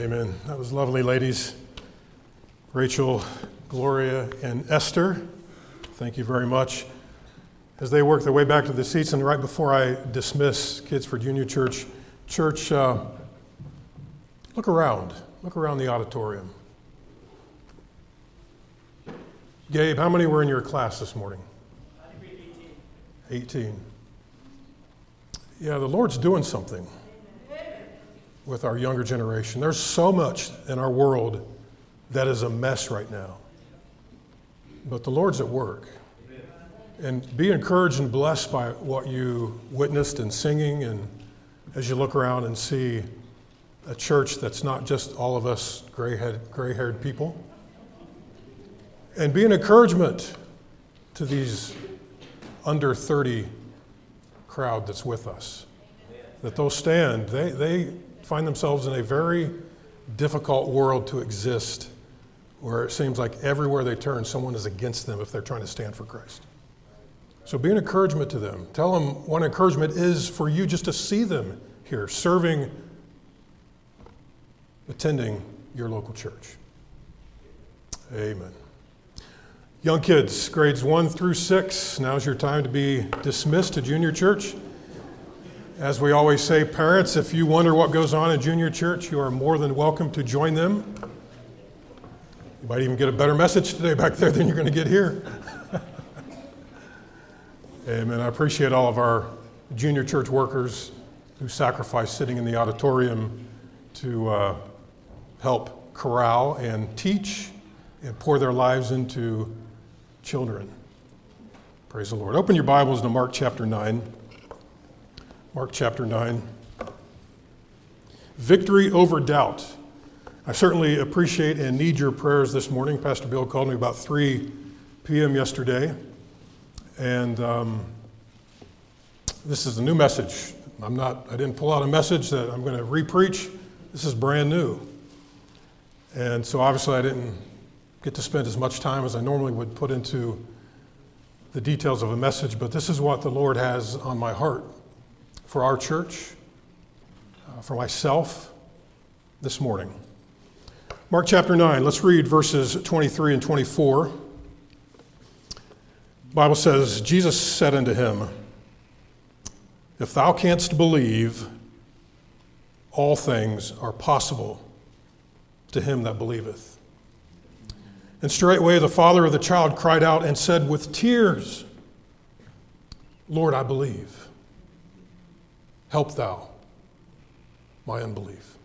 Amen. That was lovely, ladies. Rachel, Gloria, and Esther. Thank you very much. As they work their way back to the seats, and right before I dismiss Kids for Junior Church, Church, uh, look around. Look around the auditorium. Gabe, how many were in your class this morning? 18. Yeah, the Lord's doing something with our younger generation. There's so much in our world that is a mess right now. But the Lord's at work. And be encouraged and blessed by what you witnessed in singing, and as you look around and see a church that's not just all of us gray haired people. And be an encouragement to these under 30 crowd that's with us. That those stand, they, they find themselves in a very difficult world to exist where it seems like everywhere they turn, someone is against them if they're trying to stand for Christ. So be an encouragement to them. Tell them what encouragement is for you just to see them here, serving, attending your local church. Amen. Young kids, grades one through six, now's your time to be dismissed to junior church. As we always say, parents, if you wonder what goes on in junior church, you are more than welcome to join them. You might even get a better message today back there than you're going to get here. Amen. I appreciate all of our junior church workers who sacrifice sitting in the auditorium to uh, help corral and teach and pour their lives into children. Praise the Lord. Open your Bibles to Mark chapter 9. Mark chapter 9. Victory over doubt. I certainly appreciate and need your prayers this morning. Pastor Bill called me about 3 p.m. yesterday, and um, this is a new message. I'm not, I didn't pull out a message that I'm going to repreach. This is brand new. And so obviously I didn't get to spend as much time as I normally would put into the details of a message, but this is what the Lord has on my heart for our church, uh, for myself this morning. Mark chapter 9, let's read verses 23 and 24. The Bible says, Jesus said unto him, If thou canst believe, all things are possible to him that believeth. And straightway the father of the child cried out and said with tears, Lord, I believe. Help thou my unbelief.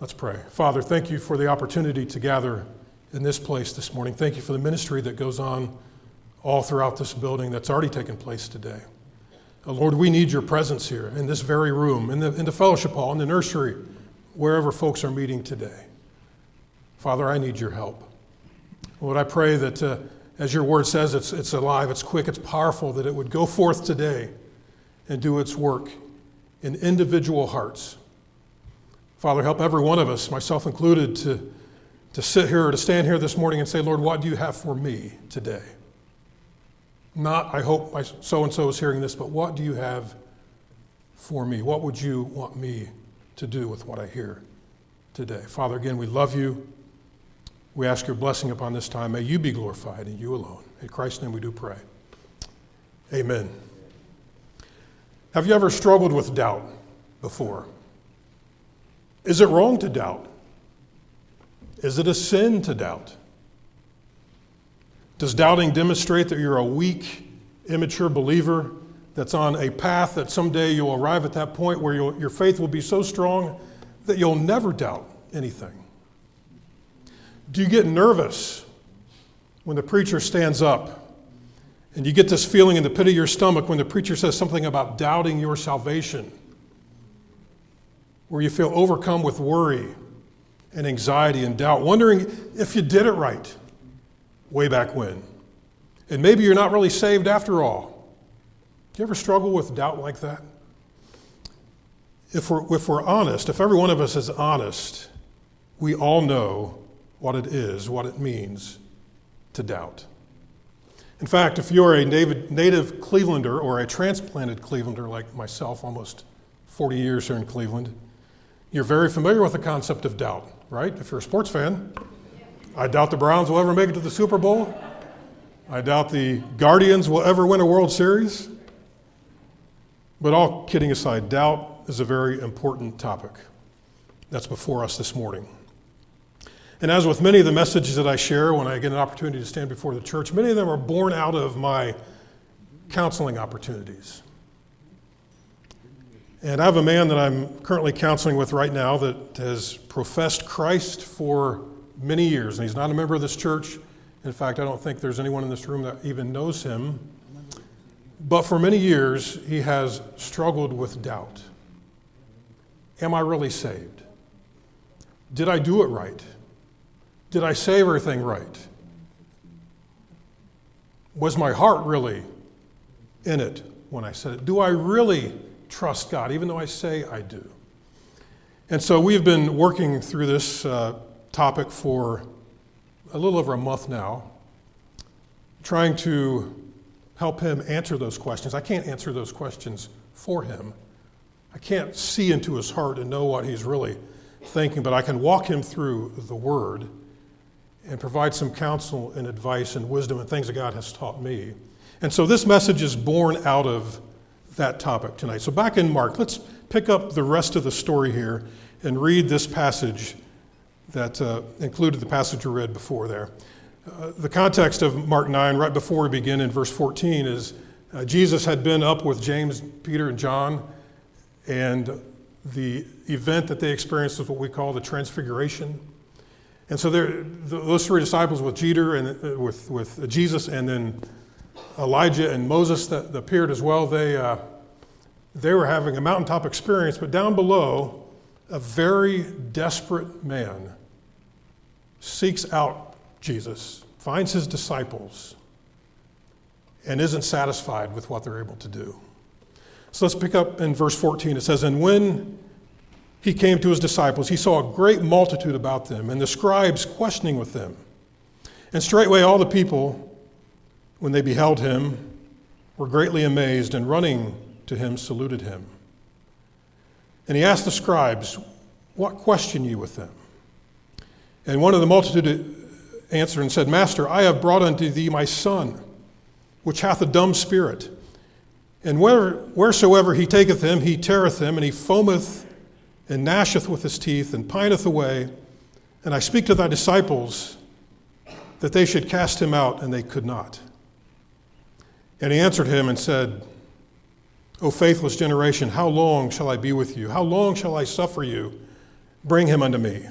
Let's pray. Father, thank you for the opportunity to gather in this place this morning. Thank you for the ministry that goes on all throughout this building that's already taken place today. Uh, Lord, we need your presence here in this very room, in the, in the fellowship hall, in the nursery, wherever folks are meeting today. Father, I need your help. Lord, I pray that uh, as your word says, it's, it's alive, it's quick, it's powerful, that it would go forth today and do its work in individual hearts. Father, help every one of us, myself included, to, to sit here or to stand here this morning and say, Lord, what do you have for me today? Not, I hope so and so is hearing this, but what do you have for me? What would you want me to do with what I hear today? Father, again, we love you. We ask your blessing upon this time. May you be glorified and you alone. In Christ's name we do pray. Amen. Have you ever struggled with doubt before? Is it wrong to doubt? Is it a sin to doubt? Does doubting demonstrate that you're a weak, immature believer that's on a path that someday you'll arrive at that point where your faith will be so strong that you'll never doubt anything? Do you get nervous when the preacher stands up and you get this feeling in the pit of your stomach when the preacher says something about doubting your salvation, where you feel overcome with worry and anxiety and doubt, wondering if you did it right way back when. And maybe you're not really saved after all. Do you ever struggle with doubt like that? If we're, if we're honest, if every one of us is honest, we all know what it is, what it means to doubt. In fact, if you're a native, native Clevelander or a transplanted Clevelander like myself, almost 40 years here in Cleveland, You're very familiar with the concept of doubt, right? If you're a sports fan, I doubt the Browns will ever make it to the Super Bowl. I doubt the Guardians will ever win a World Series. But all kidding aside, doubt is a very important topic that's before us this morning. And as with many of the messages that I share when I get an opportunity to stand before the church, many of them are born out of my counseling opportunities. And I have a man that I'm currently counseling with right now that has professed Christ for many years, and he's not a member of this church. In fact, I don't think there's anyone in this room that even knows him. But for many years, he has struggled with doubt. Am I really saved? Did I do it right? Did I say everything right? Was my heart really in it when I said it? Do I really trust God, even though I say I do? And so we've been working through this uh, topic for a little over a month now, trying to help him answer those questions. I can't answer those questions for him. I can't see into his heart and know what he's really thinking, but I can walk him through the Word and provide some counsel and advice and wisdom and things that God has taught me. And so this message is born out of that topic tonight. So back in Mark, let's pick up the rest of the story here and read this passage that uh, included the passage we read before there. Uh, the context of Mark 9, right before we begin in verse 14, is uh, Jesus had been up with James, Peter, and John, and the event that they experienced was what we call the Transfiguration. And so there, those three disciples with Jeter and uh, with, with Jesus and then Elijah and Moses that, appeared as well, they, uh, they were having a mountaintop experience, but down below, a very desperate man seeks out Jesus, finds his disciples, and isn't satisfied with what they're able to do. So let's pick up in verse 14. It says, And when he came to his disciples, he saw a great multitude about them, and the scribes questioning with them. And straightway all the people, when they beheld him, were greatly amazed, and running to him, saluted him. And he asked the scribes, What question you with them? And one of the multitude answered and said, Master, I have brought unto thee my son, which hath a dumb spirit. And where, wheresoever he taketh him, he teareth him, and he foameth and gnasheth with his teeth, and pineth away. And I speak to thy disciples that they should cast him out, and they could not. And he answered him and said, O faithless generation, how long shall I be with you? How long shall I suffer you? Bring him unto me.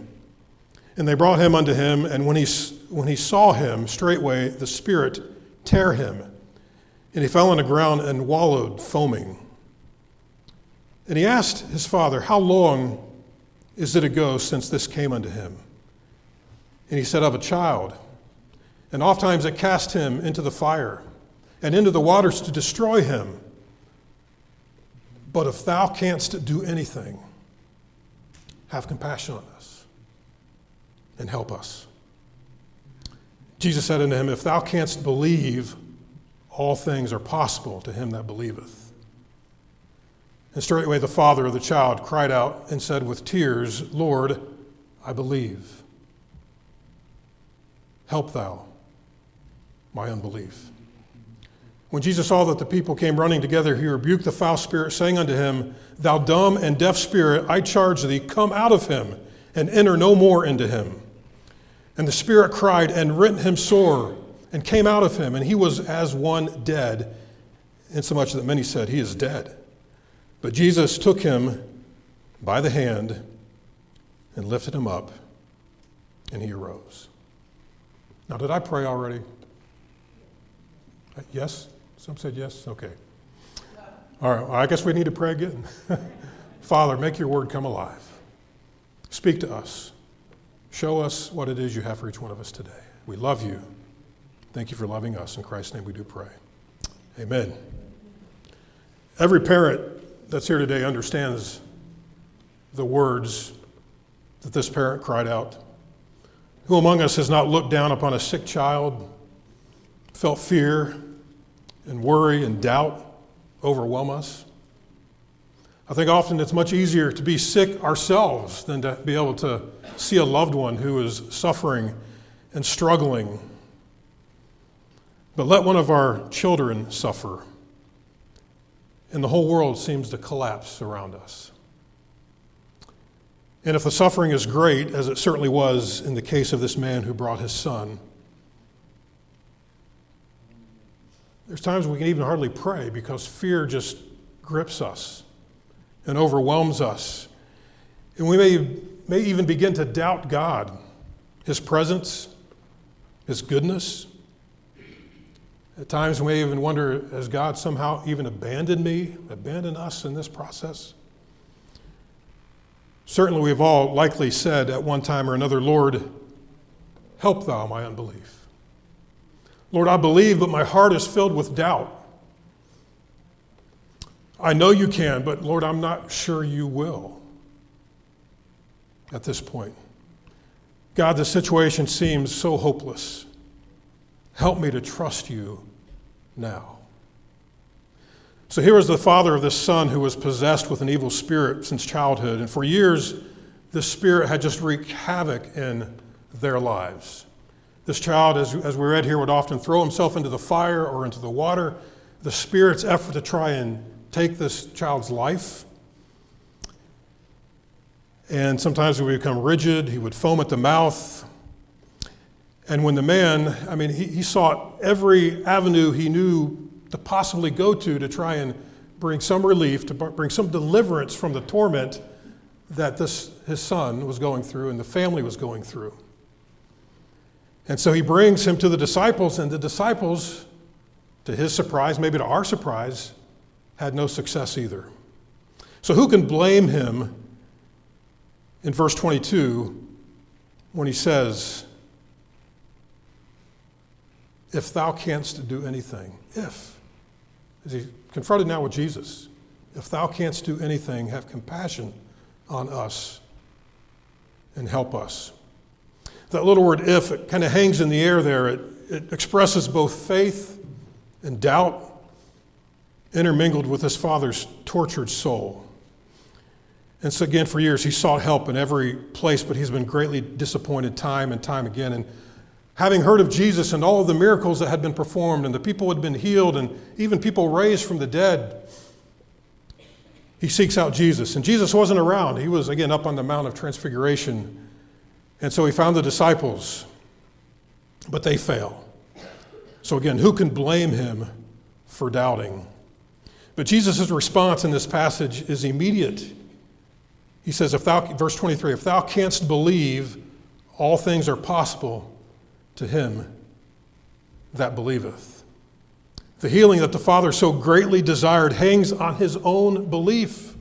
And they brought him unto him, and when he, when he saw him, straightway the Spirit tear him, and he fell on the ground and wallowed, foaming. And he asked his father, How long is it ago since this came unto him? And he said, Of a child. And oftentimes it cast him into the fire and into the waters to destroy him. But if thou canst do anything, have compassion on us and help us. Jesus said unto him, If thou canst believe, all things are possible to him that believeth. And straightway the father of the child cried out and said with tears, Lord, I believe. Help thou my unbelief. When Jesus saw that the people came running together, he rebuked the foul spirit, saying unto him, Thou dumb and deaf spirit, I charge thee, come out of him and enter no more into him. And the spirit cried and rent him sore and came out of him, and he was as one dead, insomuch that many said, He is dead. But Jesus took him by the hand and lifted him up, and he arose. Now, did I pray already? Uh, yes? Some said yes? Okay. All right, well, I guess we need to pray again. Father, make your word come alive. Speak to us. Show us what it is you have for each one of us today. We love you. Thank you for loving us. In Christ's name we do pray. Amen. Every parent that's here today understands the words that this parent cried out. Who among us has not looked down upon a sick child, felt fear and worry and doubt overwhelm us? I think often it's much easier to be sick ourselves than to be able to see a loved one who is suffering and struggling. But let one of our children suffer, and the whole world seems to collapse around us. And if the suffering is great, as it certainly was in the case of this man who brought his son, there's times we can even hardly pray because fear just grips us and overwhelms us. And we may, may even begin to doubt God, His presence, His goodness. At times, we may even wonder has God somehow even abandoned me, abandoned us in this process? Certainly, we've all likely said at one time or another, Lord, help thou my unbelief. Lord, I believe, but my heart is filled with doubt. I know you can, but Lord, I'm not sure you will at this point. God, the situation seems so hopeless. Help me to trust you now. So here is the father of this son who was possessed with an evil spirit since childhood, and for years, this spirit had just wreaked havoc in their lives. This child, as, as we read here, would often throw himself into the fire or into the water. The spirit's effort to try and take this child's life. And sometimes he would become rigid, he would foam at the mouth. And when the man, I mean, he, he sought every avenue he knew to possibly go to to try and bring some relief, to bring some deliverance from the torment that this, his son was going through and the family was going through. And so he brings him to the disciples, and the disciples, to his surprise, maybe to our surprise, had no success either. So, who can blame him in verse 22 when he says, If thou canst do anything? If. Is he confronted now with Jesus? If thou canst do anything, have compassion on us and help us. That little word if, it kind of hangs in the air there. It, it expresses both faith and doubt intermingled with his father's tortured soul. And so, again, for years, he sought help in every place, but he's been greatly disappointed time and time again. And having heard of Jesus and all of the miracles that had been performed, and the people had been healed, and even people raised from the dead, he seeks out Jesus. And Jesus wasn't around. He was, again, up on the Mount of Transfiguration. And so he found the disciples, but they fail. So, again, who can blame him for doubting? But Jesus' response in this passage is immediate. He says, if thou, verse 23, if thou canst believe, all things are possible to him that believeth. The healing that the Father so greatly desired hangs on his own belief.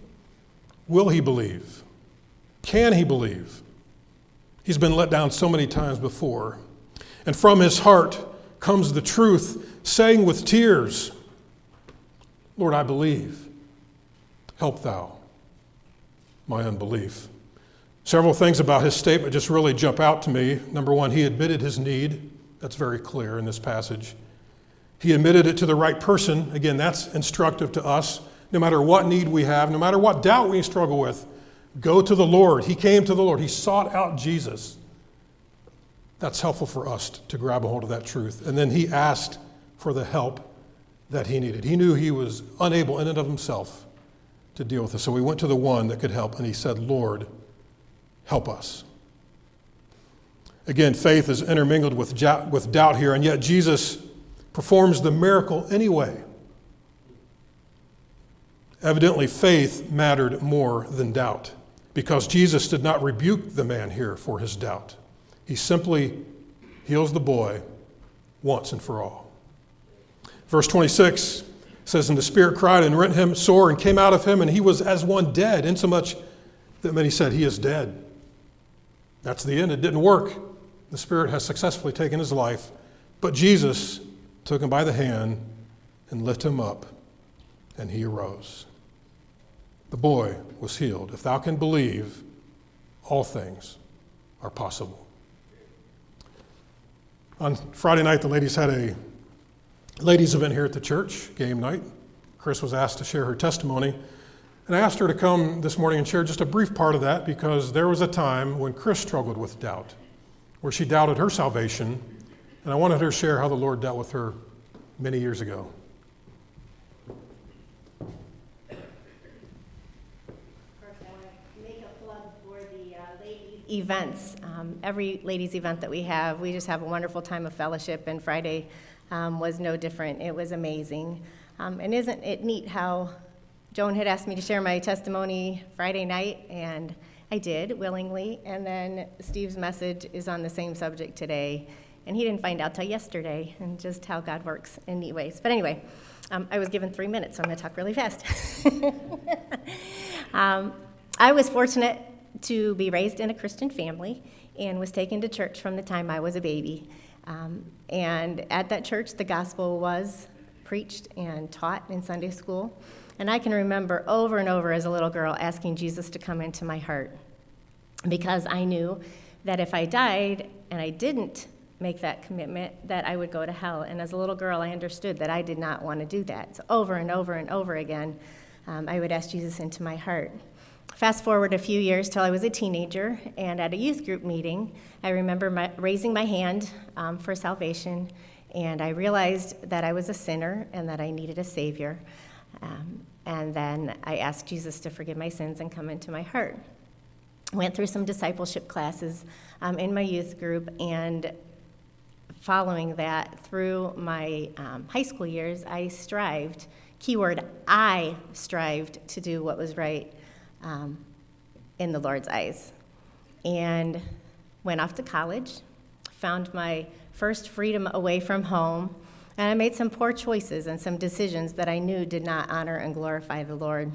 Will he believe? Can he believe? He's been let down so many times before. And from his heart comes the truth, saying with tears, Lord, I believe. Help thou my unbelief. Several things about his statement just really jump out to me. Number one, he admitted his need. That's very clear in this passage. He admitted it to the right person. Again, that's instructive to us. No matter what need we have, no matter what doubt we struggle with, go to the Lord. He came to the Lord, he sought out Jesus. That's helpful for us to grab a hold of that truth. And then he asked for the help that he needed. He knew he was unable in and of himself to deal with this. So he went to the one that could help and he said, Lord, help us. Again, faith is intermingled with, with doubt here, and yet Jesus performs the miracle anyway. Evidently, faith mattered more than doubt because Jesus did not rebuke the man here for his doubt. He simply heals the boy once and for all. Verse 26 says, And the Spirit cried and rent him sore and came out of him, and he was as one dead, insomuch that many said, He is dead. That's the end. It didn't work. The Spirit has successfully taken his life, but Jesus took him by the hand and lifted him up, and he arose. The boy was healed. If thou can believe, all things are possible. On Friday night, the ladies had a ladies event here at the church, game night. Chris was asked to share her testimony. And I asked her to come this morning and share just a brief part of that because there was a time when Chris struggled with doubt, where she doubted her salvation, and I wanted her to share how the Lord dealt with her many years ago. events. Um, every ladies' event that we have, we just have a wonderful time of fellowship, and Friday um, was no different. It was amazing. Um, and isn't it neat how Joan had asked me to share my testimony Friday night, and I did willingly. And then Steve's message is on the same subject today, and he didn't find out till yesterday, and just how God works in neat ways. But anyway, um, I was given three minutes, so I'm going to talk really fast. um, I was fortunate to be raised in a Christian family and was taken to church from the time I was a baby. Um, and at that church, the gospel was preached and taught in Sunday school. And I can remember over and over as a little girl asking Jesus to come into my heart because I knew that if I died and I didn't make that commitment, that I would go to hell. And as a little girl, I understood that I did not want to do that. So over and over and over again, um, I would ask Jesus into my heart. Fast forward a few years till I was a teenager, and at a youth group meeting, I remember my, raising my hand um, for salvation, and I realized that I was a sinner and that I needed a Savior. Um, and then I asked Jesus to forgive my sins and come into my heart. Went through some discipleship classes um, in my youth group, and following that, through my um, high school years, I strived, keyword, I strived to do what was right um, in the Lord's eyes. And went off to college, found my first freedom away from home, and I made some poor choices and some decisions that I knew did not honor and glorify the Lord.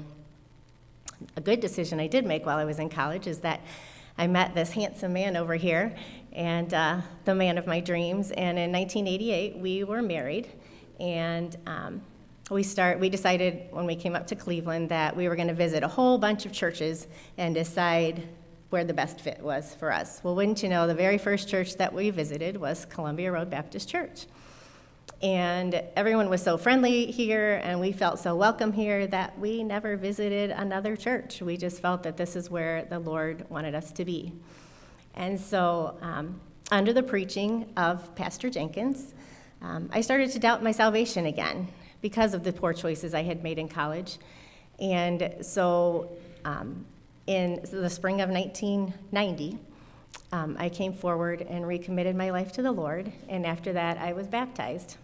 A good decision I did make while I was in college is that I met this handsome man over here, and uh, the man of my dreams. And in 1988, we were married, and um, we start we decided when we came up to cleveland that we were going to visit a whole bunch of churches and decide where the best fit was for us well wouldn't you know the very first church that we visited was columbia road baptist church and everyone was so friendly here and we felt so welcome here that we never visited another church we just felt that this is where the lord wanted us to be and so um, under the preaching of pastor jenkins um, i started to doubt my salvation again because of the poor choices I had made in college. And so um, in the spring of 1990, um, I came forward and recommitted my life to the Lord, and after that, I was baptized.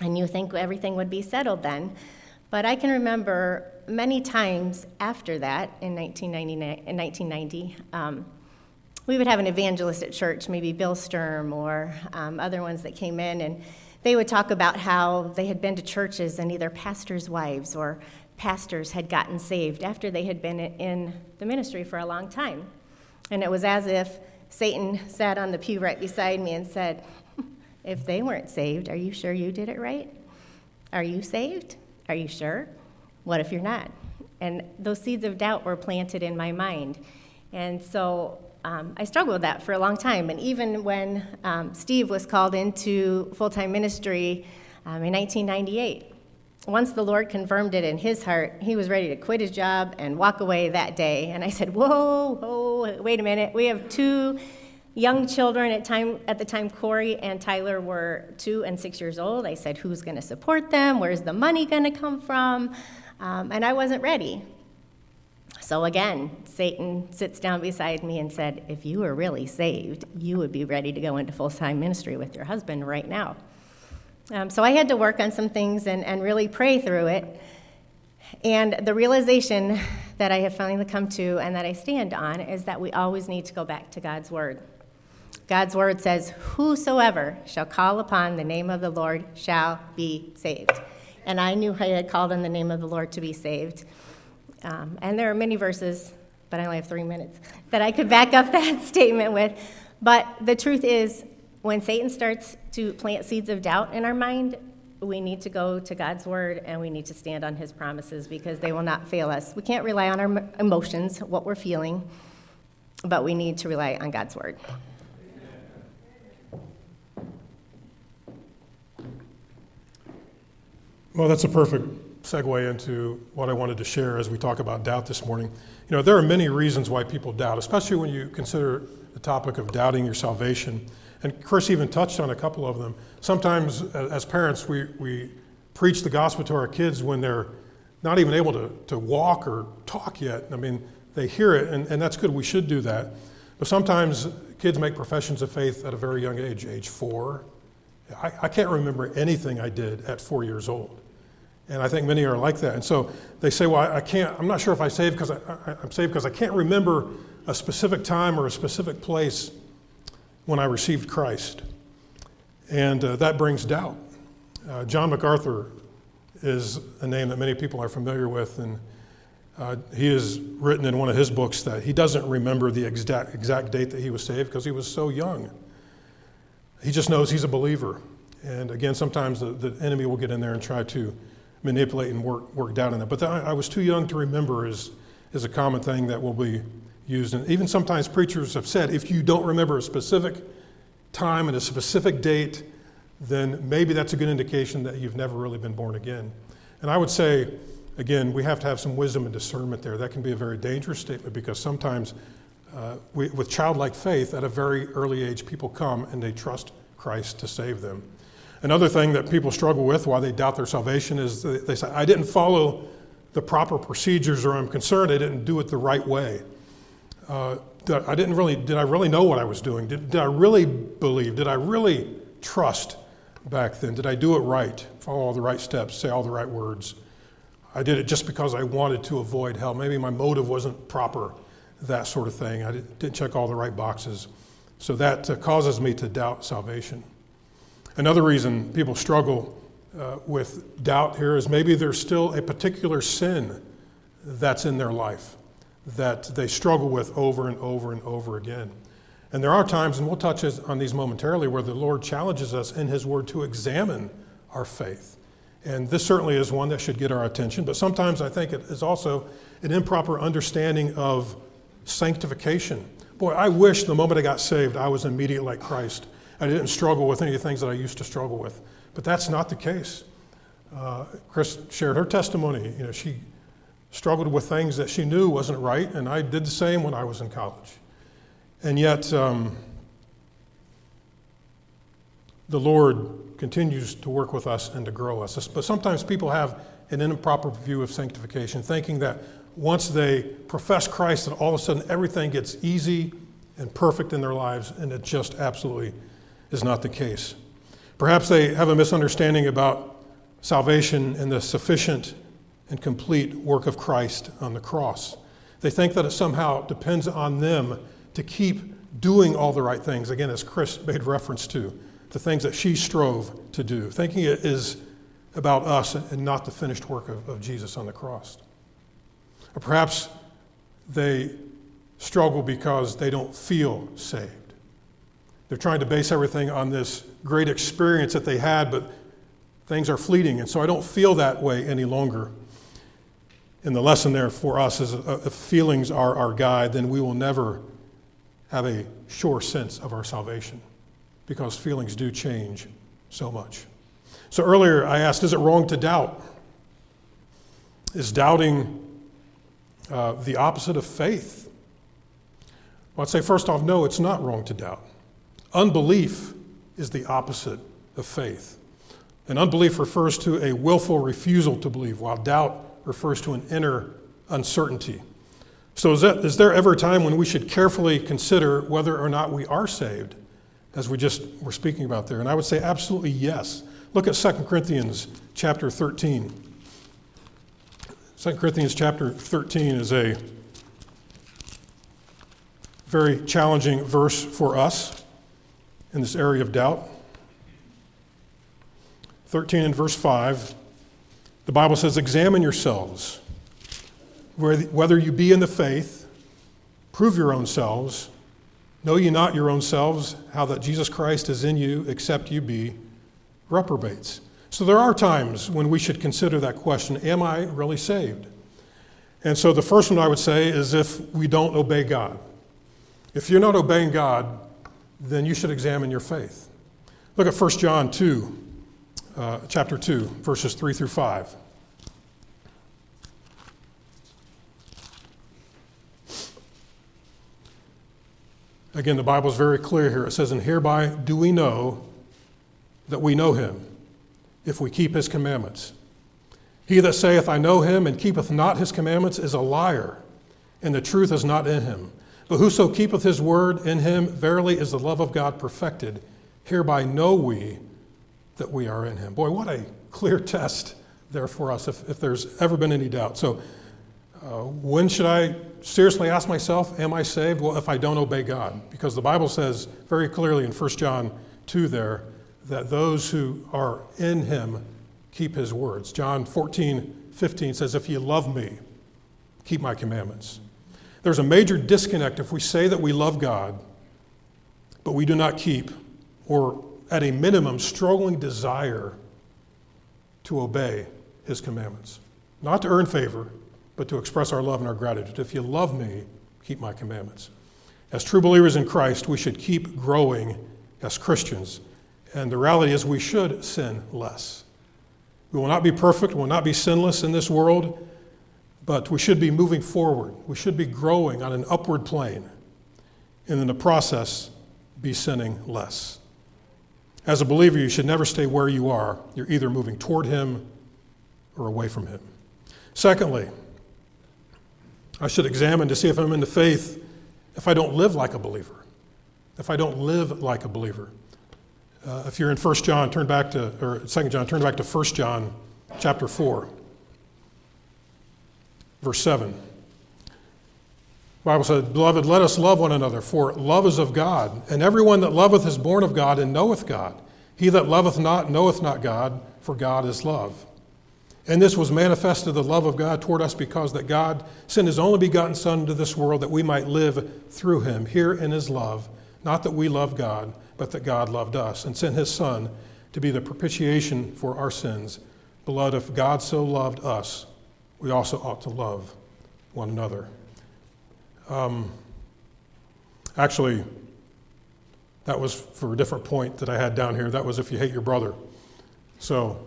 And you think everything would be settled then, but I can remember many times after that in 1990, in 1990 um, we would have an evangelist at church, maybe Bill Sturm or um, other ones that came in, and they would talk about how they had been to churches and either pastors' wives or pastors had gotten saved after they had been in the ministry for a long time. And it was as if Satan sat on the pew right beside me and said, If they weren't saved, are you sure you did it right? Are you saved? Are you sure? What if you're not? And those seeds of doubt were planted in my mind. And so um, I struggled with that for a long time. And even when um, Steve was called into full time ministry um, in 1998, once the Lord confirmed it in his heart, he was ready to quit his job and walk away that day. And I said, Whoa, whoa, wait a minute. We have two young children at, time, at the time corey and tyler were two and six years old i said who's going to support them where's the money going to come from um, and i wasn't ready so again, Satan sits down beside me and said, If you were really saved, you would be ready to go into full time ministry with your husband right now. Um, so I had to work on some things and, and really pray through it. And the realization that I have finally come to and that I stand on is that we always need to go back to God's Word. God's Word says, Whosoever shall call upon the name of the Lord shall be saved. And I knew I had called on the name of the Lord to be saved. Um, and there are many verses, but I only have three minutes, that I could back up that statement with. But the truth is, when Satan starts to plant seeds of doubt in our mind, we need to go to God's word and we need to stand on his promises because they will not fail us. We can't rely on our emotions, what we're feeling, but we need to rely on God's word. Well, that's a perfect segue into what I wanted to share as we talk about doubt this morning. You know, there are many reasons why people doubt, especially when you consider the topic of doubting your salvation. And Chris even touched on a couple of them. Sometimes, as parents, we, we preach the gospel to our kids when they're not even able to, to walk or talk yet. I mean, they hear it, and, and that's good. We should do that. But sometimes kids make professions of faith at a very young age, age four. I, I can't remember anything I did at four years old. And I think many are like that. And so they say, well, I, can't, I'm not sure if I saved because I, I, I'm saved because I can't remember a specific time or a specific place when I received Christ. And uh, that brings doubt. Uh, John MacArthur is a name that many people are familiar with, and uh, he has written in one of his books that he doesn't remember the exact, exact date that he was saved because he was so young. He just knows he's a believer. And again, sometimes the, the enemy will get in there and try to manipulate and work, work down on that. But the, I was too young to remember is, is a common thing that will be used. And even sometimes preachers have said if you don't remember a specific time and a specific date, then maybe that's a good indication that you've never really been born again. And I would say, again, we have to have some wisdom and discernment there. That can be a very dangerous statement because sometimes uh, we, with childlike faith, at a very early age, people come and they trust Christ to save them. Another thing that people struggle with why they doubt their salvation is they say, I didn't follow the proper procedures or I'm concerned I didn't do it the right way. Uh, I didn't really, did I really know what I was doing? Did, did I really believe? Did I really trust back then? Did I do it right? Follow all the right steps, say all the right words? I did it just because I wanted to avoid hell. Maybe my motive wasn't proper, that sort of thing. I didn't check all the right boxes. So that uh, causes me to doubt salvation. Another reason people struggle uh, with doubt here is maybe there's still a particular sin that's in their life that they struggle with over and over and over again. And there are times, and we'll touch on these momentarily, where the Lord challenges us in His Word to examine our faith. And this certainly is one that should get our attention, but sometimes I think it is also an improper understanding of sanctification. Boy, I wish the moment I got saved, I was immediate like Christ. I didn't struggle with any of the things that I used to struggle with. But that's not the case. Uh, Chris shared her testimony. You know, she struggled with things that she knew wasn't right, and I did the same when I was in college. And yet, um, the Lord continues to work with us and to grow us. But sometimes people have an improper view of sanctification, thinking that once they profess Christ, that all of a sudden everything gets easy and perfect in their lives, and it just absolutely is not the case. Perhaps they have a misunderstanding about salvation and the sufficient and complete work of Christ on the cross. They think that it somehow depends on them to keep doing all the right things. Again, as Chris made reference to, the things that she strove to do, thinking it is about us and not the finished work of, of Jesus on the cross. Or perhaps they struggle because they don't feel saved. They're trying to base everything on this great experience that they had, but things are fleeting, and so I don't feel that way any longer. And the lesson there for us is uh, if feelings are our guide, then we will never have a sure sense of our salvation because feelings do change so much. So earlier I asked, is it wrong to doubt? Is doubting uh, the opposite of faith? Well, I'd say first off, no, it's not wrong to doubt. Unbelief is the opposite of faith. And unbelief refers to a willful refusal to believe, while doubt refers to an inner uncertainty. So, is, that, is there ever a time when we should carefully consider whether or not we are saved, as we just were speaking about there? And I would say absolutely yes. Look at 2 Corinthians chapter 13. 2 Corinthians chapter 13 is a very challenging verse for us in this area of doubt. 13 and verse 5 the Bible says, Examine yourselves, whether you be in the faith, prove your own selves. Know ye not your own selves how that Jesus Christ is in you, except you be reprobates? So there are times when we should consider that question Am I really saved? And so the first one I would say is if we don't obey God. If you're not obeying God, then you should examine your faith. Look at 1 John 2, uh, chapter 2, verses 3 through 5. Again, the Bible is very clear here. It says, And hereby do we know that we know him, if we keep his commandments. He that saith, I know him, and keepeth not his commandments, is a liar, and the truth is not in him. But whoso keepeth his word in him, verily is the love of God perfected. Hereby know we that we are in him. Boy, what a clear test there for us if, if there's ever been any doubt. So, uh, when should I seriously ask myself, Am I saved? Well, if I don't obey God. Because the Bible says very clearly in 1 John 2 there that those who are in him keep his words. John 14, 15 says, If you love me, keep my commandments. There's a major disconnect if we say that we love God, but we do not keep, or at a minimum, struggling desire to obey his commandments. Not to earn favor, but to express our love and our gratitude. If you love me, keep my commandments. As true believers in Christ, we should keep growing as Christians. And the reality is, we should sin less. We will not be perfect, we will not be sinless in this world, but we should be moving forward. We should be growing on an upward plane, and in the process, be sinning less. As a believer, you should never stay where you are. You're either moving toward Him or away from Him. Secondly, I should examine to see if I'm in the faith if I don't live like a believer. If I don't live like a believer. Uh, if you're in 1 John, turn back to, or 2 John, turn back to 1 John chapter 4, verse 7. The Bible says, Beloved, let us love one another, for love is of God, and everyone that loveth is born of God and knoweth God. He that loveth not knoweth not God, for God is love. And this was manifested the love of God toward us because that God sent his only begotten Son into this world that we might live through him. Here in his love, not that we love God, but that God loved us and sent his Son to be the propitiation for our sins. Beloved, if God so loved us, we also ought to love one another. Um, actually, that was for a different point that I had down here. That was if you hate your brother. So,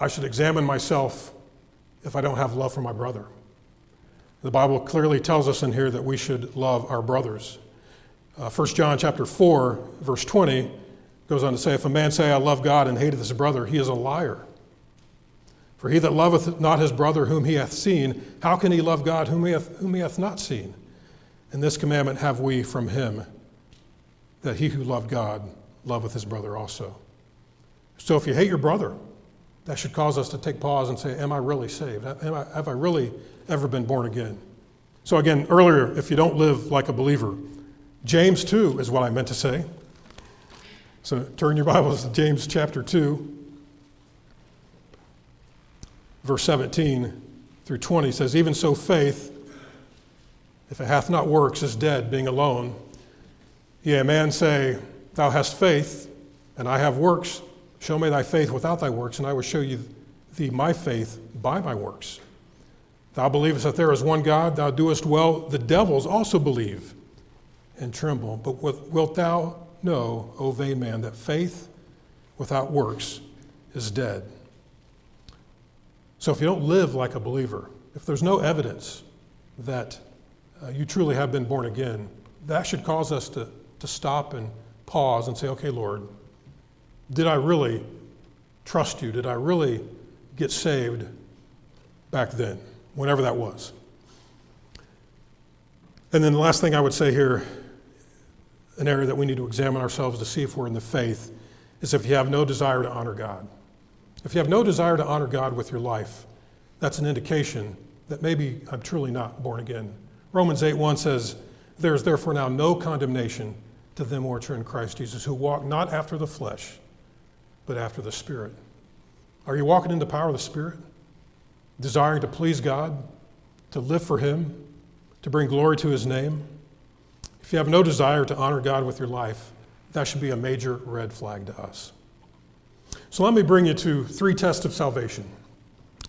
I should examine myself if I don't have love for my brother. The Bible clearly tells us in here that we should love our brothers. Uh, 1 John chapter 4, verse 20 goes on to say, If a man say, I love God and hateth his brother, he is a liar. For he that loveth not his brother whom he hath seen, how can he love God whom he hath, whom he hath not seen? And this commandment have we from him, that he who loved God loveth his brother also. So if you hate your brother, that should cause us to take pause and say, Am I really saved? Am I, have I really ever been born again? So, again, earlier, if you don't live like a believer, James 2 is what I meant to say. So, turn your Bibles to James chapter 2, verse 17 through 20 says, Even so, faith, if it hath not works, is dead, being alone. Yea, a man say, Thou hast faith, and I have works. Show me thy faith without thy works, and I will show you thee my faith by my works. Thou believest that there is one God, thou doest well. The devils also believe and tremble. But wilt thou know, O vain man, that faith without works is dead? So if you don't live like a believer, if there's no evidence that uh, you truly have been born again, that should cause us to, to stop and pause and say, okay, Lord, did I really trust you? Did I really get saved back then, whenever that was? And then the last thing I would say here, an area that we need to examine ourselves to see if we're in the faith, is if you have no desire to honor God. If you have no desire to honor God with your life, that's an indication that maybe I'm truly not born again. Romans 8 1 says, There is therefore now no condemnation to them which are in Christ Jesus, who walk not after the flesh, but after the Spirit. Are you walking in the power of the Spirit? Desiring to please God, to live for Him, to bring glory to His name? If you have no desire to honor God with your life, that should be a major red flag to us. So let me bring you to three tests of salvation.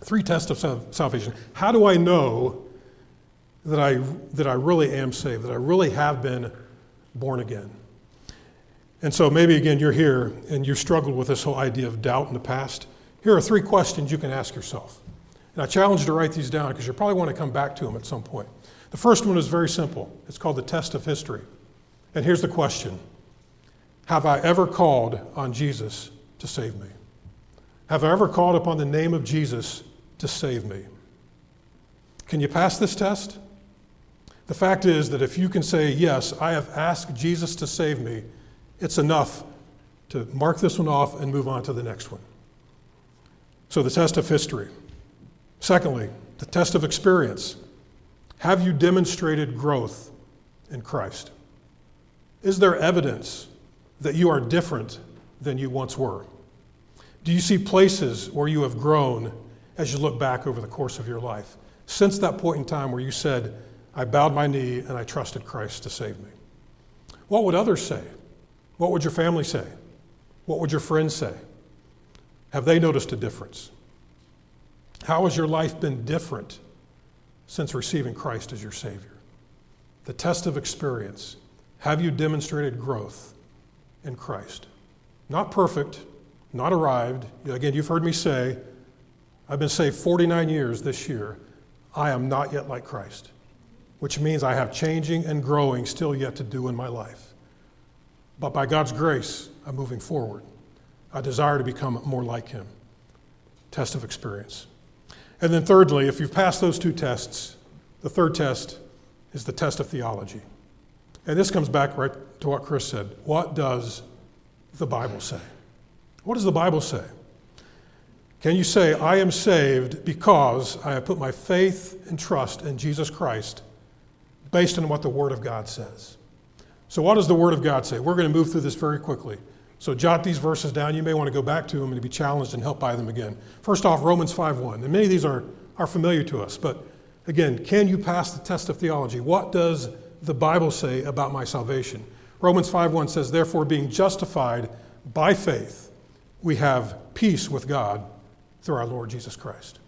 Three tests of salvation. How do I know that I, that I really am saved, that I really have been born again? And so maybe again you're here and you struggled with this whole idea of doubt in the past. Here are three questions you can ask yourself. And I challenge you to write these down because you probably want to come back to them at some point. The first one is very simple. It's called the test of history. And here's the question Have I ever called on Jesus to save me? Have I ever called upon the name of Jesus to save me? Can you pass this test? The fact is that if you can say, Yes, I have asked Jesus to save me, it's enough to mark this one off and move on to the next one. So, the test of history. Secondly, the test of experience. Have you demonstrated growth in Christ? Is there evidence that you are different than you once were? Do you see places where you have grown as you look back over the course of your life? Since that point in time where you said, I bowed my knee and I trusted Christ to save me. What would others say? What would your family say? What would your friends say? Have they noticed a difference? How has your life been different since receiving Christ as your Savior? The test of experience. Have you demonstrated growth in Christ? Not perfect, not arrived. Again, you've heard me say, I've been saved 49 years this year. I am not yet like Christ, which means I have changing and growing still yet to do in my life. But by God's grace, I'm moving forward. I desire to become more like Him. Test of experience. And then, thirdly, if you've passed those two tests, the third test is the test of theology. And this comes back right to what Chris said. What does the Bible say? What does the Bible say? Can you say, I am saved because I have put my faith and trust in Jesus Christ based on what the Word of God says? So, what does the Word of God say? We're going to move through this very quickly. So, jot these verses down. You may want to go back to them and be challenged and helped by them again. First off, Romans 5:1. And many of these are, are familiar to us, but again, can you pass the test of theology? What does the Bible say about my salvation? Romans 5:1 says, Therefore, being justified by faith, we have peace with God through our Lord Jesus Christ.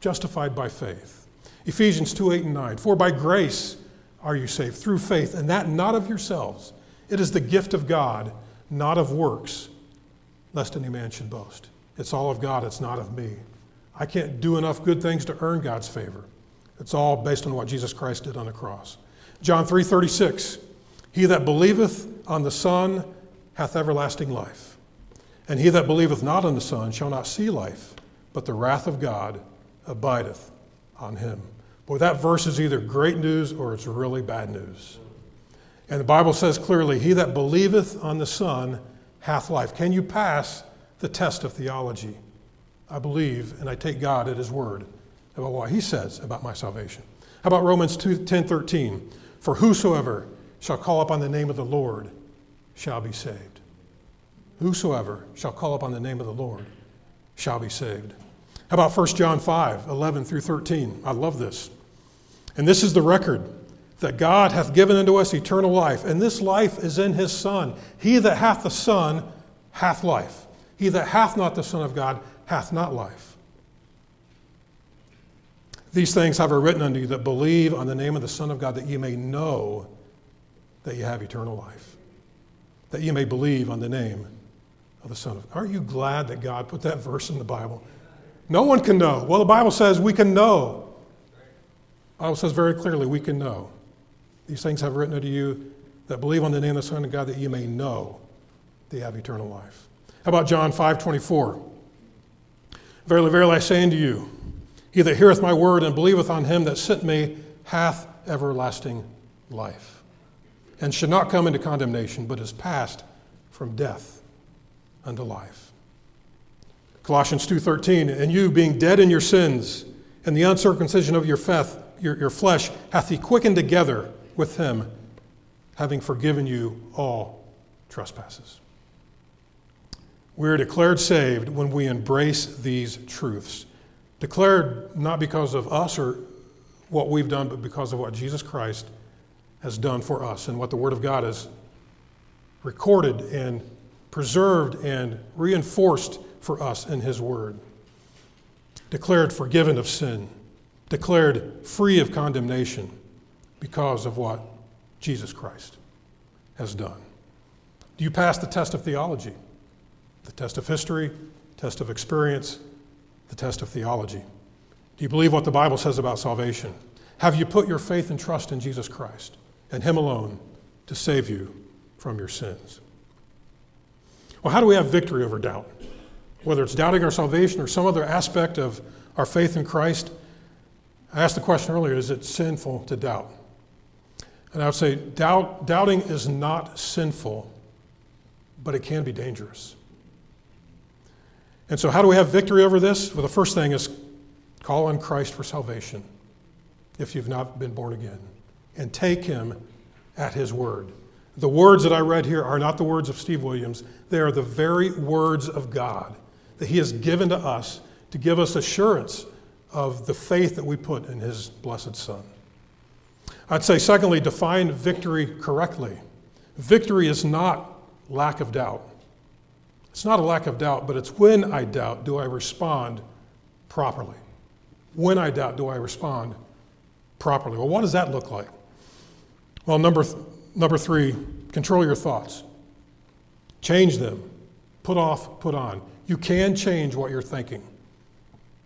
Justified by faith. Ephesians 2 8 and 9. For by grace are you saved through faith, and that not of yourselves. It is the gift of God, not of works, lest any man should boast. It's all of God, it's not of me. I can't do enough good things to earn God's favor. It's all based on what Jesus Christ did on the cross. John 3 36. He that believeth on the Son hath everlasting life. And he that believeth not on the Son shall not see life, but the wrath of God abideth on him. Boy, that verse is either great news or it's really bad news. And the Bible says clearly, He that believeth on the Son hath life. Can you pass the test of theology? I believe and I take God at His word about what He says about my salvation. How about Romans 2, 10 13? For whosoever shall call upon the name of the Lord shall be saved. Whosoever shall call upon the name of the Lord shall be saved. How about 1 John 5, 11 through 13? I love this. And this is the record that God hath given unto us eternal life, and this life is in his Son. He that hath the Son hath life. He that hath not the Son of God hath not life. These things have I written unto you that believe on the name of the Son of God, that ye may know that you have eternal life, that you may believe on the name of the Son of God. Aren't you glad that God put that verse in the Bible? No one can know. Well, the Bible says we can know. The Bible says very clearly we can know. These things have written unto you that believe on the name of the Son of God that you may know that you have eternal life. How about John 5 24? Verily, verily, I say unto you, he that heareth my word and believeth on him that sent me hath everlasting life, and should not come into condemnation, but is passed from death unto life. Colossians 2:13, and you being dead in your sins and the uncircumcision of your, feth, your, your flesh hath he quickened together with him, having forgiven you all trespasses. We are declared saved when we embrace these truths. Declared not because of us or what we've done, but because of what Jesus Christ has done for us and what the Word of God has recorded and preserved and reinforced for us in His Word. Declared forgiven of sin, declared free of condemnation because of what Jesus Christ has done. Do you pass the test of theology? The test of history, test of experience, the test of theology. Do you believe what the Bible says about salvation? Have you put your faith and trust in Jesus Christ and Him alone to save you from your sins. Well, how do we have victory over doubt? Whether it's doubting our salvation or some other aspect of our faith in Christ, I asked the question earlier is it sinful to doubt? And I would say doubt, doubting is not sinful, but it can be dangerous. And so, how do we have victory over this? Well, the first thing is call on Christ for salvation if you've not been born again, and take him at his word. The words that I read here are not the words of Steve Williams, they are the very words of God that he has given to us to give us assurance of the faith that we put in his blessed Son. I'd say, secondly, define victory correctly. Victory is not lack of doubt. It's not a lack of doubt, but it's when I doubt, do I respond properly? When I doubt, do I respond properly? Well, what does that look like? Well, number, th- number three, control your thoughts. Change them. Put off, put on. You can change what you're thinking.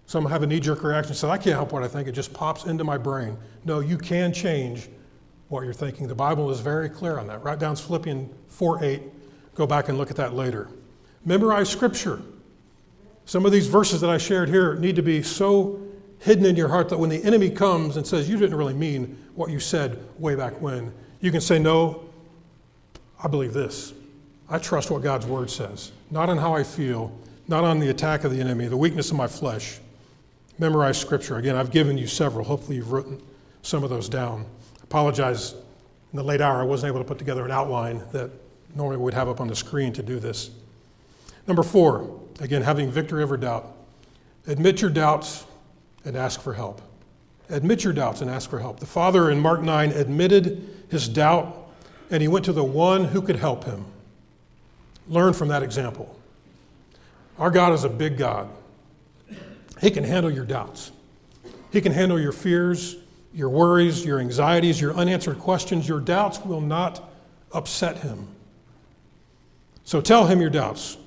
Some have a knee jerk reaction, say, I can't help what I think, it just pops into my brain. No, you can change what you're thinking. The Bible is very clear on that. Write down Philippians 4 8. Go back and look at that later. Memorize Scripture. Some of these verses that I shared here need to be so hidden in your heart that when the enemy comes and says, You didn't really mean what you said way back when, you can say, No, I believe this. I trust what God's word says, not on how I feel, not on the attack of the enemy, the weakness of my flesh. Memorize Scripture. Again, I've given you several. Hopefully, you've written some of those down. Apologize in the late hour, I wasn't able to put together an outline that normally we'd have up on the screen to do this. Number four, again, having victory over doubt. Admit your doubts and ask for help. Admit your doubts and ask for help. The father in Mark 9 admitted his doubt and he went to the one who could help him. Learn from that example. Our God is a big God. He can handle your doubts, He can handle your fears, your worries, your anxieties, your unanswered questions. Your doubts will not upset Him. So tell Him your doubts.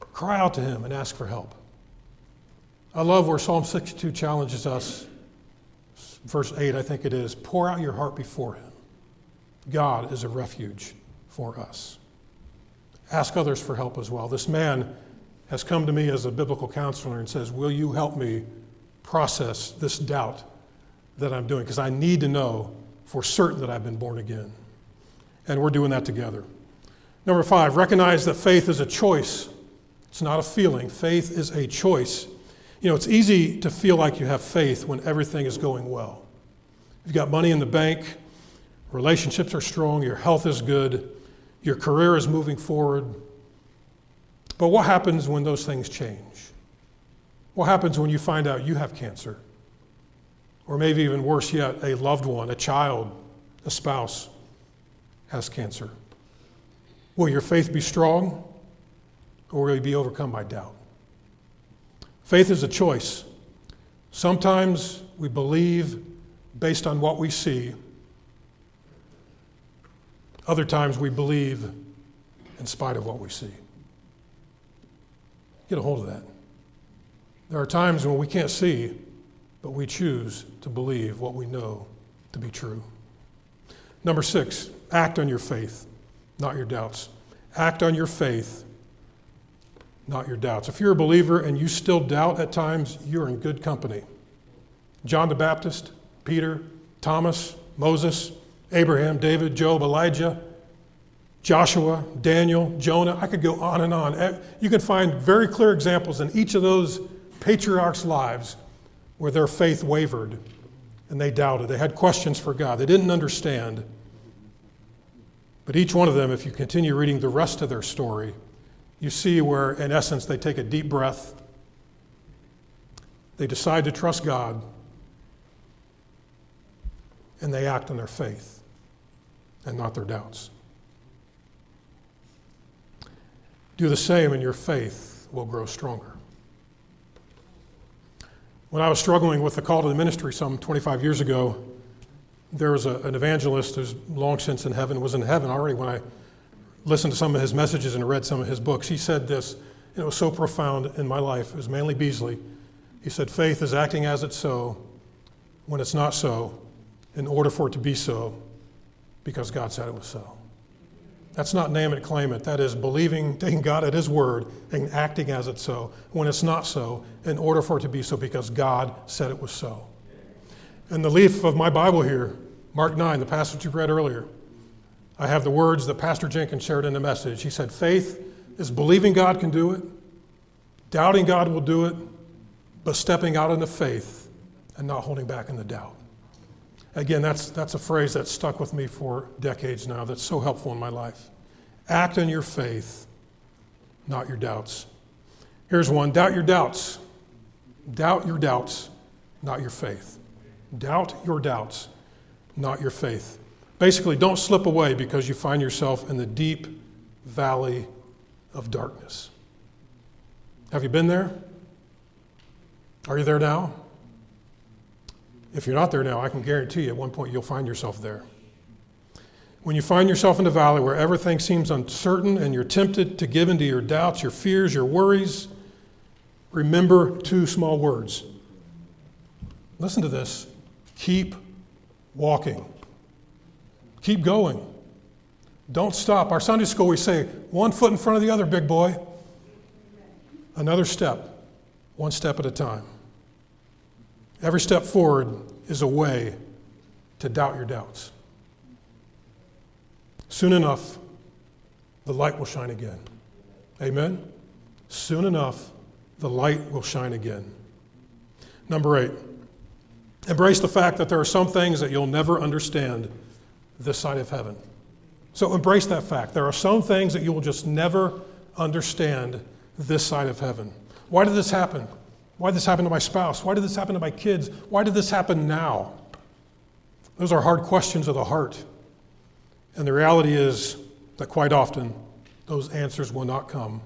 Cry out to Him and ask for help. I love where Psalm 62 challenges us. Verse 8, I think it is pour out your heart before Him. God is a refuge for us. Ask others for help as well. This man has come to me as a biblical counselor and says, Will you help me process this doubt that I'm doing? Because I need to know for certain that I've been born again. And we're doing that together. Number five, recognize that faith is a choice. It's not a feeling. Faith is a choice. You know, it's easy to feel like you have faith when everything is going well. You've got money in the bank, relationships are strong, your health is good, your career is moving forward. But what happens when those things change? What happens when you find out you have cancer? Or maybe even worse yet, a loved one, a child, a spouse has cancer. Will your faith be strong or will you be overcome by doubt? Faith is a choice. Sometimes we believe based on what we see, other times we believe in spite of what we see. Get a hold of that. There are times when we can't see, but we choose to believe what we know to be true. Number six, act on your faith, not your doubts. Act on your faith, not your doubts. If you're a believer and you still doubt at times, you're in good company. John the Baptist, Peter, Thomas, Moses, Abraham, David, Job, Elijah, Joshua, Daniel, Jonah. I could go on and on. Eh, you can find very clear examples in each of those patriarchs' lives where their faith wavered and they doubted. They had questions for God, they didn't understand. But each one of them, if you continue reading the rest of their story, you see where, in essence, they take a deep breath, they decide to trust God, and they act on their faith and not their doubts. Do the same, and your faith will grow stronger. When I was struggling with the call to the ministry some 25 years ago, there was a, an evangelist who's long since in heaven, was in heaven already when I listened to some of his messages and read some of his books. He said this, and it was so profound in my life. It was Manley Beasley. He said, Faith is acting as it's so when it's not so, in order for it to be so, because God said it was so. That's not name it, claim it. That is believing, taking God at His word and acting as it's so when it's not so, in order for it to be so because God said it was so. And the leaf of my Bible here, Mark 9, the passage you read earlier, I have the words that Pastor Jenkins shared in the message. He said, Faith is believing God can do it, doubting God will do it, but stepping out in the faith and not holding back in the doubt. Again, that's, that's a phrase that's stuck with me for decades now that's so helpful in my life. Act on your faith, not your doubts. Here's one doubt your doubts. Doubt your doubts, not your faith. Doubt your doubts, not your faith. Basically, don't slip away because you find yourself in the deep valley of darkness. Have you been there? Are you there now? If you're not there now, I can guarantee you at one point you'll find yourself there. When you find yourself in the valley where everything seems uncertain and you're tempted to give in to your doubts, your fears, your worries, remember two small words. Listen to this keep walking, keep going. Don't stop. Our Sunday school, we say, one foot in front of the other, big boy. Another step, one step at a time. Every step forward is a way to doubt your doubts. Soon enough, the light will shine again. Amen? Soon enough, the light will shine again. Number eight, embrace the fact that there are some things that you'll never understand this side of heaven. So embrace that fact. There are some things that you will just never understand this side of heaven. Why did this happen? Why did this happen to my spouse? Why did this happen to my kids? Why did this happen now? Those are hard questions of the heart. And the reality is that quite often, those answers will not come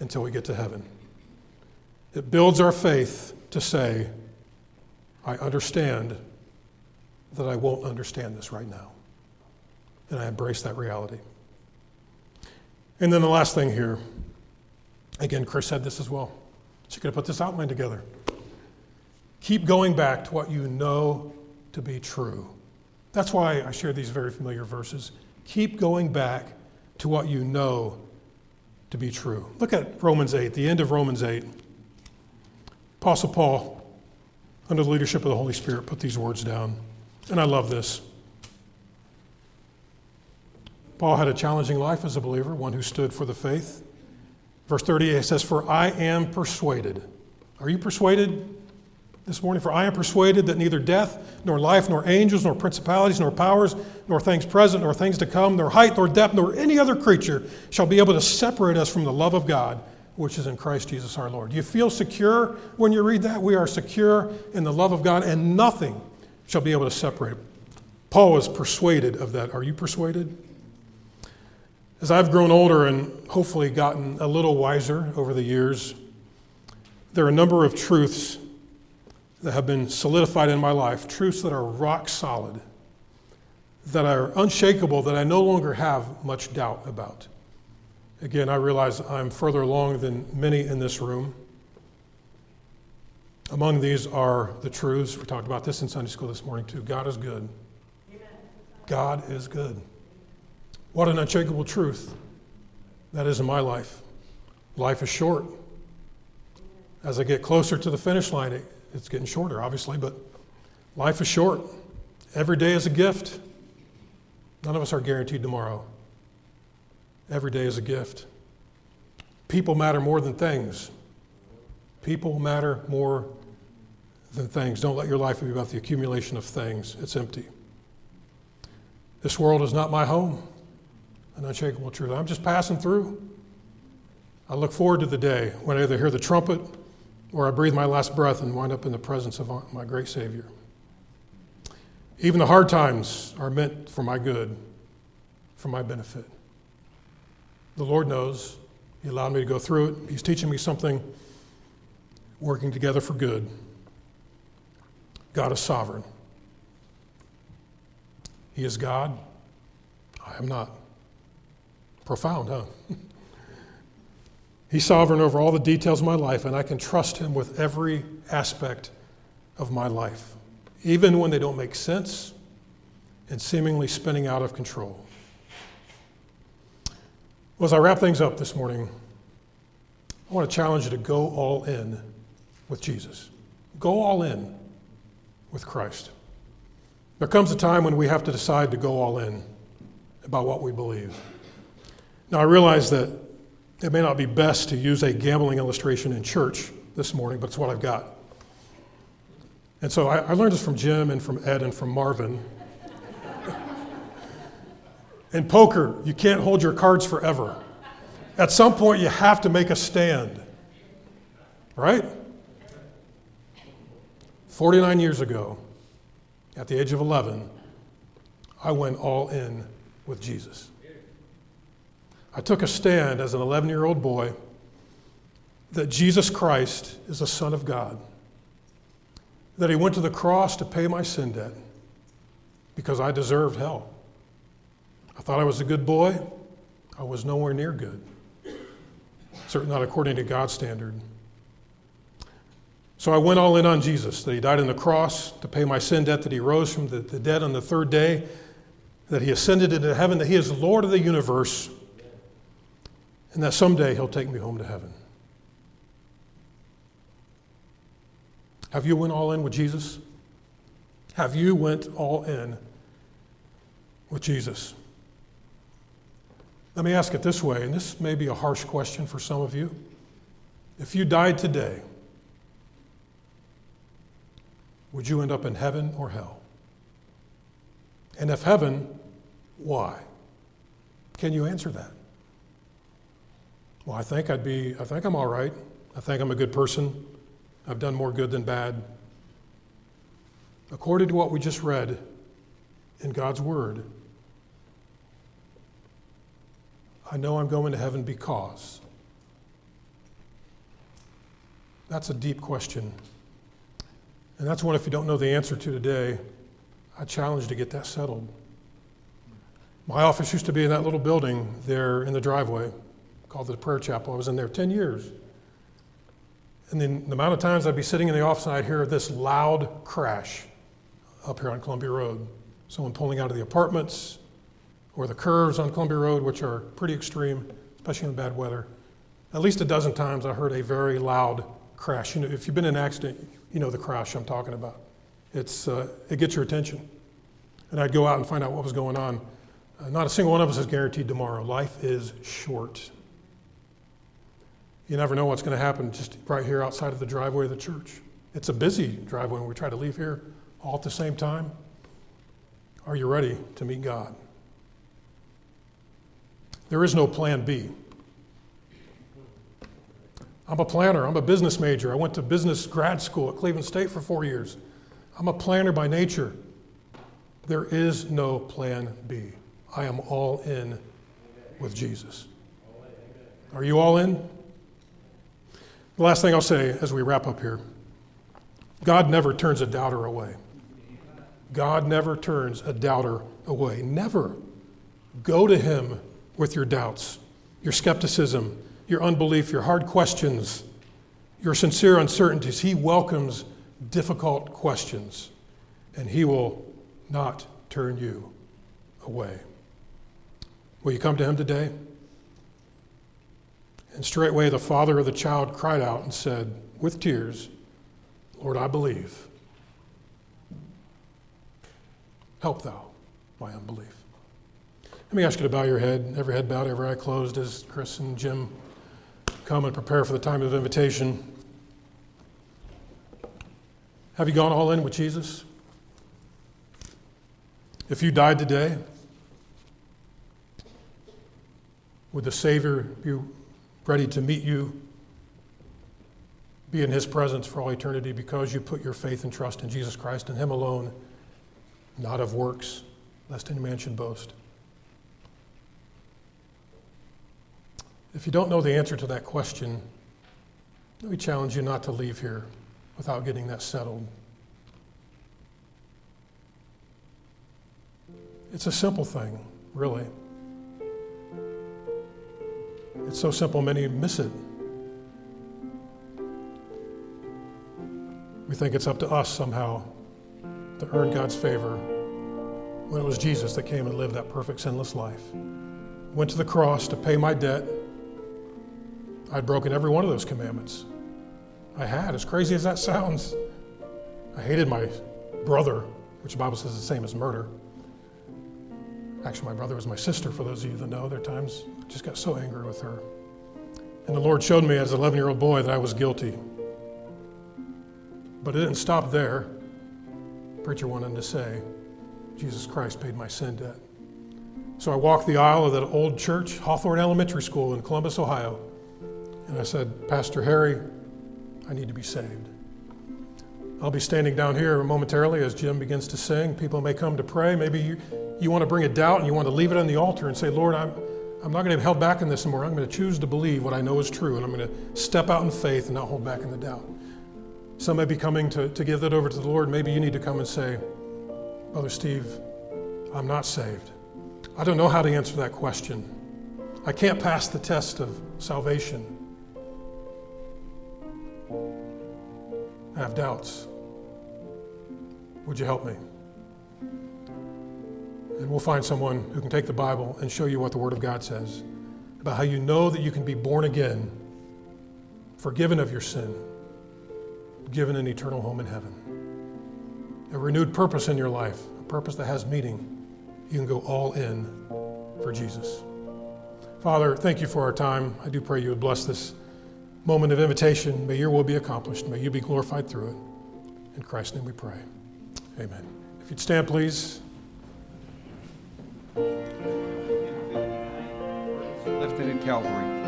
until we get to heaven. It builds our faith to say, I understand that I won't understand this right now. And I embrace that reality. And then the last thing here, again, Chris said this as well. She could have put this outline together. Keep going back to what you know to be true. That's why I share these very familiar verses. Keep going back to what you know to be true. Look at Romans 8, the end of Romans 8. Apostle Paul, under the leadership of the Holy Spirit, put these words down. And I love this. Paul had a challenging life as a believer, one who stood for the faith. Verse 38 says, For I am persuaded. Are you persuaded this morning? For I am persuaded that neither death, nor life, nor angels, nor principalities, nor powers, nor things present, nor things to come, nor height, nor depth, nor any other creature shall be able to separate us from the love of God, which is in Christ Jesus our Lord. Do you feel secure when you read that? We are secure in the love of God, and nothing shall be able to separate. Paul was persuaded of that. Are you persuaded? As I've grown older and hopefully gotten a little wiser over the years, there are a number of truths that have been solidified in my life, truths that are rock solid, that are unshakable, that I no longer have much doubt about. Again, I realize I'm further along than many in this room. Among these are the truths. We talked about this in Sunday school this morning, too. God is good. God is good. What an unshakable truth that is in my life. Life is short. As I get closer to the finish line, it, it's getting shorter, obviously, but life is short. Every day is a gift. None of us are guaranteed tomorrow. Every day is a gift. People matter more than things. People matter more than things. Don't let your life be about the accumulation of things, it's empty. This world is not my home an unshakable truth. I'm just passing through. I look forward to the day when I either hear the trumpet or I breathe my last breath and wind up in the presence of my great Savior. Even the hard times are meant for my good, for my benefit. The Lord knows. He allowed me to go through it. He's teaching me something, working together for good. God is sovereign. He is God. I am not. Profound, huh? He's sovereign over all the details of my life, and I can trust Him with every aspect of my life. Even when they don't make sense, and seemingly spinning out of control. Well, as I wrap things up this morning, I want to challenge you to go all in with Jesus. Go all in with Christ. There comes a time when we have to decide to go all in about what we believe. Now, I realize that it may not be best to use a gambling illustration in church this morning, but it's what I've got. And so I, I learned this from Jim and from Ed and from Marvin. in poker, you can't hold your cards forever. At some point, you have to make a stand, right? 49 years ago, at the age of 11, I went all in with Jesus. I took a stand as an 11 year old boy that Jesus Christ is the Son of God, that He went to the cross to pay my sin debt because I deserved hell. I thought I was a good boy, I was nowhere near good, certainly not according to God's standard. So I went all in on Jesus, that he died on the cross to pay my sin debt, that he rose from the, the dead on the third day, that he ascended into heaven, that he is Lord of the universe, and that someday he'll take me home to heaven. Have you went all in with Jesus? Have you went all in with Jesus? Let me ask it this way, and this may be a harsh question for some of you. If you died today, would you end up in heaven or hell? And if heaven, why? Can you answer that? Well, I think I'd be, I think I'm all right. I think I'm a good person. I've done more good than bad. According to what we just read in God's Word, I know I'm going to heaven because. That's a deep question. And that's one, if you don't know the answer to today, I challenge you to get that settled. My office used to be in that little building there in the driveway called the Prayer Chapel. I was in there 10 years. And then the amount of times I'd be sitting in the office and I'd hear this loud crash up here on Columbia Road. Someone pulling out of the apartments or the curves on Columbia Road, which are pretty extreme, especially in bad weather. At least a dozen times I heard a very loud crash. You know, if you've been in an accident, you know the crash I'm talking about. It's, uh, it gets your attention. And I'd go out and find out what was going on. Uh, not a single one of us is guaranteed tomorrow. Life is short. You never know what's going to happen just right here outside of the driveway of the church. It's a busy driveway when we try to leave here all at the same time. Are you ready to meet God? There is no plan B. I'm a planner. I'm a business major. I went to business grad school at Cleveland State for four years. I'm a planner by nature. There is no plan B. I am all in with Jesus. Are you all in? The last thing I'll say as we wrap up here God never turns a doubter away. God never turns a doubter away. Never. Go to Him with your doubts, your skepticism, your unbelief, your hard questions, your sincere uncertainties. He welcomes difficult questions, and He will not turn you away. Will you come to Him today? And straightway the father of the child cried out and said, with tears, Lord, I believe. Help thou my unbelief. Let me ask you to bow your head, every head bowed, every eye closed, as Chris and Jim come and prepare for the time of invitation. Have you gone all in with Jesus? If you died today, would the Savior be ready to meet you, be in His presence for all eternity because you put your faith and trust in Jesus Christ and Him alone, not of works, lest any man should boast? If you don't know the answer to that question, let me challenge you not to leave here without getting that settled. It's a simple thing, really. It's so simple, many miss it. We think it's up to us somehow to earn God's favor. when it was Jesus that came and lived that perfect, sinless life. Went to the cross to pay my debt. I'd broken every one of those commandments. I had, as crazy as that sounds. I hated my brother, which the Bible says is the same as murder. Actually, my brother was my sister, for those of you that know. There are times just got so angry with her. And the Lord showed me as an 11 year old boy that I was guilty. But it didn't stop there. The preacher wanted to say, Jesus Christ paid my sin debt. So I walked the aisle of that old church, Hawthorne Elementary School in Columbus, Ohio, and I said, Pastor Harry, I need to be saved. I'll be standing down here momentarily as Jim begins to sing. People may come to pray. Maybe you, you want to bring a doubt and you want to leave it on the altar and say, Lord, I'm, I'm not going to be held back in this anymore. I'm going to choose to believe what I know is true, and I'm going to step out in faith and not hold back in the doubt. Some may be coming to, to give that over to the Lord. Maybe you need to come and say, Brother Steve, I'm not saved. I don't know how to answer that question. I can't pass the test of salvation. I have doubts. Would you help me? And we'll find someone who can take the Bible and show you what the Word of God says about how you know that you can be born again, forgiven of your sin, given an eternal home in heaven, a renewed purpose in your life, a purpose that has meaning. You can go all in for Jesus. Father, thank you for our time. I do pray you would bless this moment of invitation. May your will be accomplished. May you be glorified through it. In Christ's name we pray. Amen. If you'd stand, please. Lifted at Calvary.